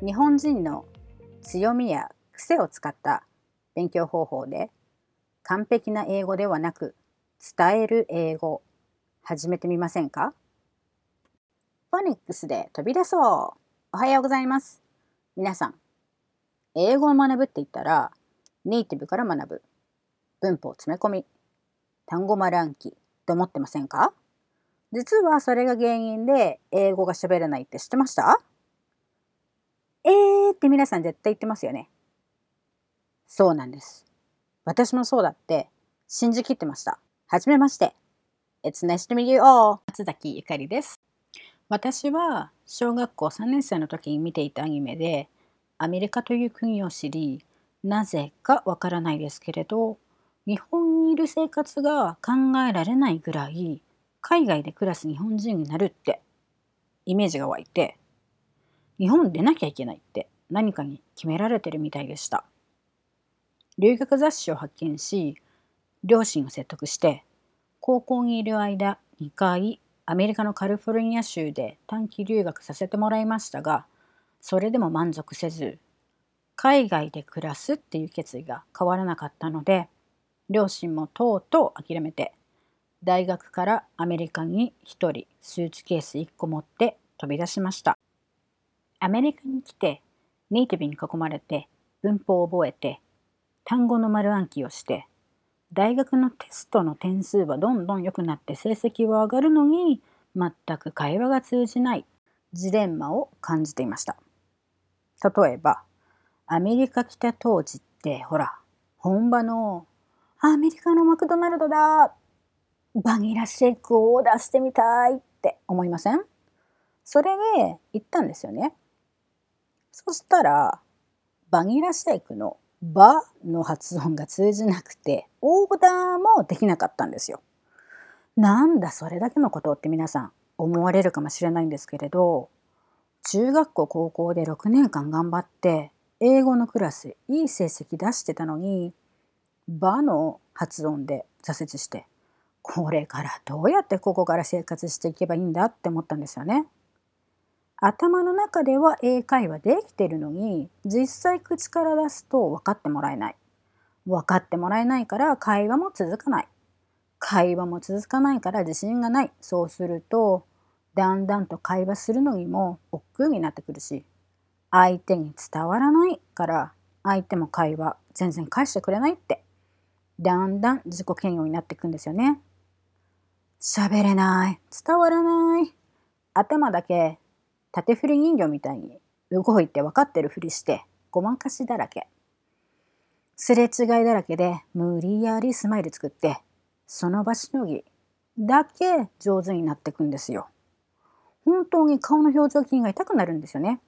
日本人の強みや癖を使った勉強方法で完璧な英語ではなく伝える英語。始めてみませんか？フォニックスで飛び出そう。おはようございます。皆さん英語を学ぶって言ったらネイティブから学ぶ。文法詰め込み。単語丸暗記と思ってませんか？実はそれが原因で英語が喋れないって知ってました？えーって皆さん絶対言ってますよね。そうなんです。私もそうだって信じきってました。はじめまして。It's nice to meet you all. 松崎ゆかりです。私は小学校3年生の時に見ていたアニメでアメリカという国を知り、なぜかわからないですけれど、日本にいる生活が考えられないぐらい海外で暮らす日本人になるってイメージが湧いて日本出なきゃいけないって何かに決められてるみたいでした。留学雑誌を発見し、両親を説得して、高校にいる間2回アメリカのカリフォルニア州で短期留学させてもらいましたが、それでも満足せず、海外で暮らすっていう決意が変わらなかったので、両親もとうとう諦めて、大学からアメリカに一人スーツケース1個持って飛び出しました。アメリカに来てネイティブに囲まれて文法を覚えて単語の丸暗記をして大学のテストの点数はどんどん良くなって成績は上がるのに全く会話が通じないジレンマを感じていました。例えばアメリカ来た当時ってほら本場のアメリカのマクドナルドだバニラシェイクをオーダーしてみたいって思いません？それで行ったんですよね。そしたら、バニラシェイクのバの発音が通じなくて、オーダーもできなかったんですよ。なんだそれだけのことって皆さん思われるかもしれないんですけれど、中学校高校で6年間頑張って英語のクラスいい成績出してたのにバの発音で挫折してこれからどうやってここから生活していけばいいんだって思ったんですよね。頭の中では英会話できてるのに実際口から出すと分かってもらえない。分かってもらえないから会話も続かない。会話も続かないから自信がない。そうするとだんだんと会話するのにも億劫になってくるし相手に伝わらないから相手も会話全然返してくれないって。だんだん自己嫌悪になっていくんですよね。喋れない。伝わらない。頭だけ縦振り人形みたいに動いて分かってるふりしてごまかしだらけ。すれ違いだらけで無理やりスマイル作ってその場しのぎだけ上手になっていくんですよ。本当に顔の表情筋が痛くなるんですよね。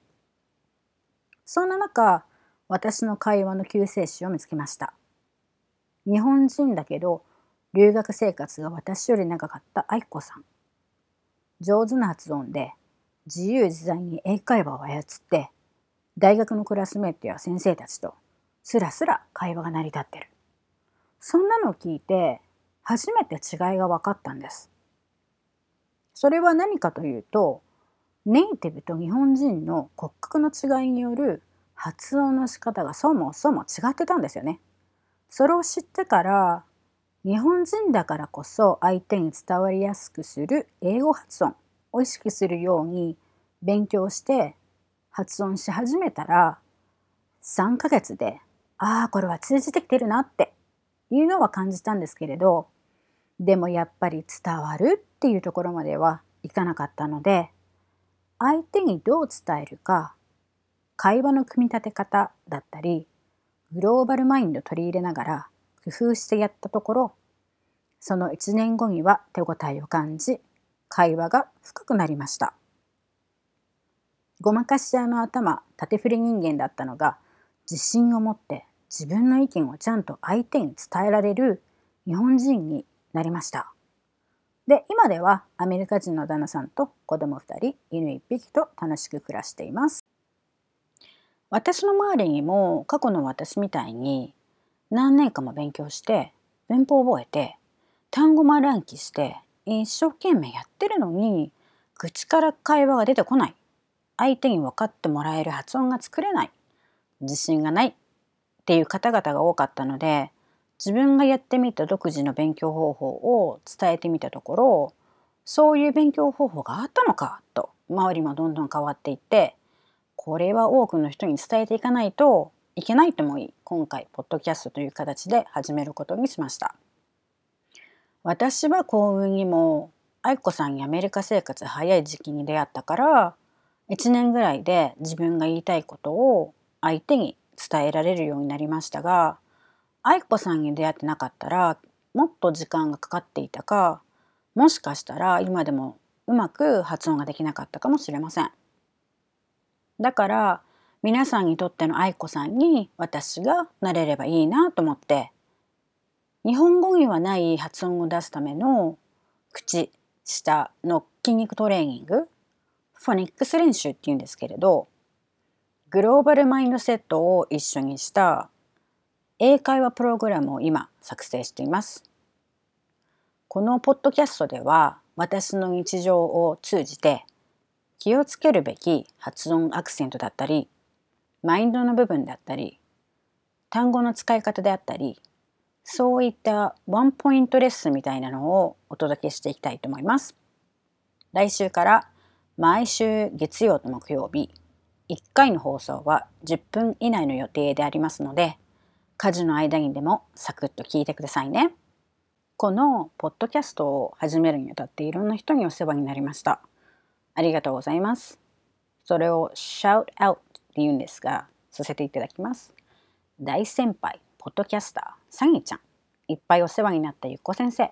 そんな中、私の会話の救世主を見つけました。日本人だけど留学生活が私より長かった愛子さん。上手な発音で自由自在に英会話を操って大学のクラスメートや先生たちとスラスラ会話が成り立ってる。そんなのを聞いて初めて違いが分かったんです。それは何かというとネイティブと日本人の骨格の違いによる発音の仕方がそもそも違ってたんですよね。それを知ってから日本人だからこそ相手に伝わりやすくする英語発音を意識するように勉強して発音し始めたら3ヶ月でああこれは通じてきてるなっていうのは感じたんですけれどでもやっぱり伝わるっていうところまではいかなかったので相手にどう伝えるか会話の組み立て方だったりグローバルマインド取り入れながら工夫してやったところその1年後には手応えを感じ会話が深くなりました。ごまかし屋の頭、縦振り人間だったのが、自信を持って自分の意見をちゃんと相手に伝えられる日本人になりました。で、今ではアメリカ人の旦那さんと子供2人、犬1匹と楽しく暮らしています。私の周りにも過去の私みたいに何年間も勉強して文法を覚えて単語丸暗記して一生懸命やってるのに口から会話が出てこない。相手に分かってもらえる発音が作れない。自信がない。っていう方々が多かったので自分がやってみた独自の勉強方法を伝えてみたところそういう勉強方法があったのかと周りもどんどん変わっていってこれは多くの人に伝えていかないといけないと思い今回ポッドキャストという形で始めることにしました。私は幸運にも愛子さんにアメリカ生活早い時期に出会ったから1年ぐらいで自分が言いたいことを相手に伝えられるようになりましたが愛子さんに出会ってなかったらもっと時間がかかっていたかもしかしたら今でもうまく発音ができなかったかもしれません。だから皆さんにとっての愛子さんに私がなれればいいなと思って日本語にはない発音を出すための口、舌の筋肉トレーニングフォニックス練習っていうんですけれどグローバルマインドセットを一緒にした英会話プログラムを今作成しています。このポッドキャストでは私の日常を通じて気をつけるべき発音アクセントだったりマインドの部分だったり単語の使い方であったりそういったワンポイントレッスンみたいなのをお届けしていきたいと思います。来週から毎週月曜と木曜日1回の放送は10分以内の予定でありますので家事の間にでもサクッと聞いてくださいね。このポッドキャストを始めるにあたっていろんな人にお世話になりました。ありがとうございます。それを shout out って言うんですが、させていただきます。大先輩、ポッドキャスター、サギちゃん、いっぱいお世話になったゆっこ先生、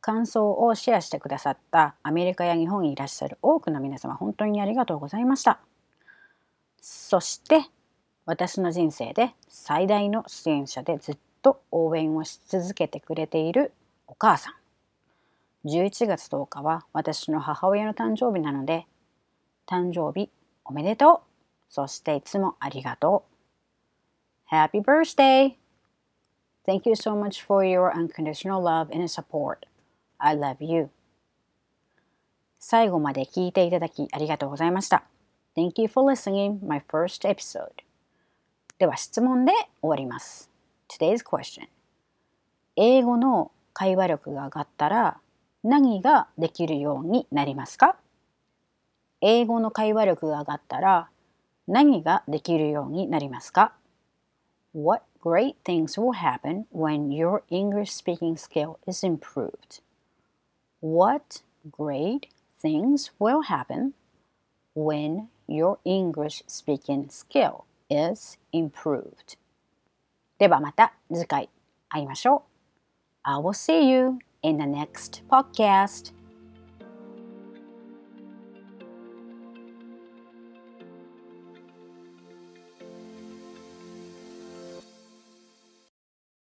感想をシェアしてくださったアメリカや日本にいらっしゃる多くの皆様、本当にありがとうございました。そして、私の人生で最大の出演者でずっと応援をし続けてくれているお母さん。11月10日は私の母親の誕生日なので、誕生日おめでとう。そしていつもありがとう。Happy birthday! Thank you so much for your unconditional love and support. I love you. 最後まで聞いていただきありがとうございました。Thank you for listening my first episode. では質問で終わります。Today's question. 英語の会話力が上がったら何ができるようになりますか英語の会話力が上がったら何ができるようになりますか ?What great things will happen when your English speaking skill is improved? What great things will happen when your English speaking skill is improved? ではまた次回会いましょう。I will see you in the next podcast.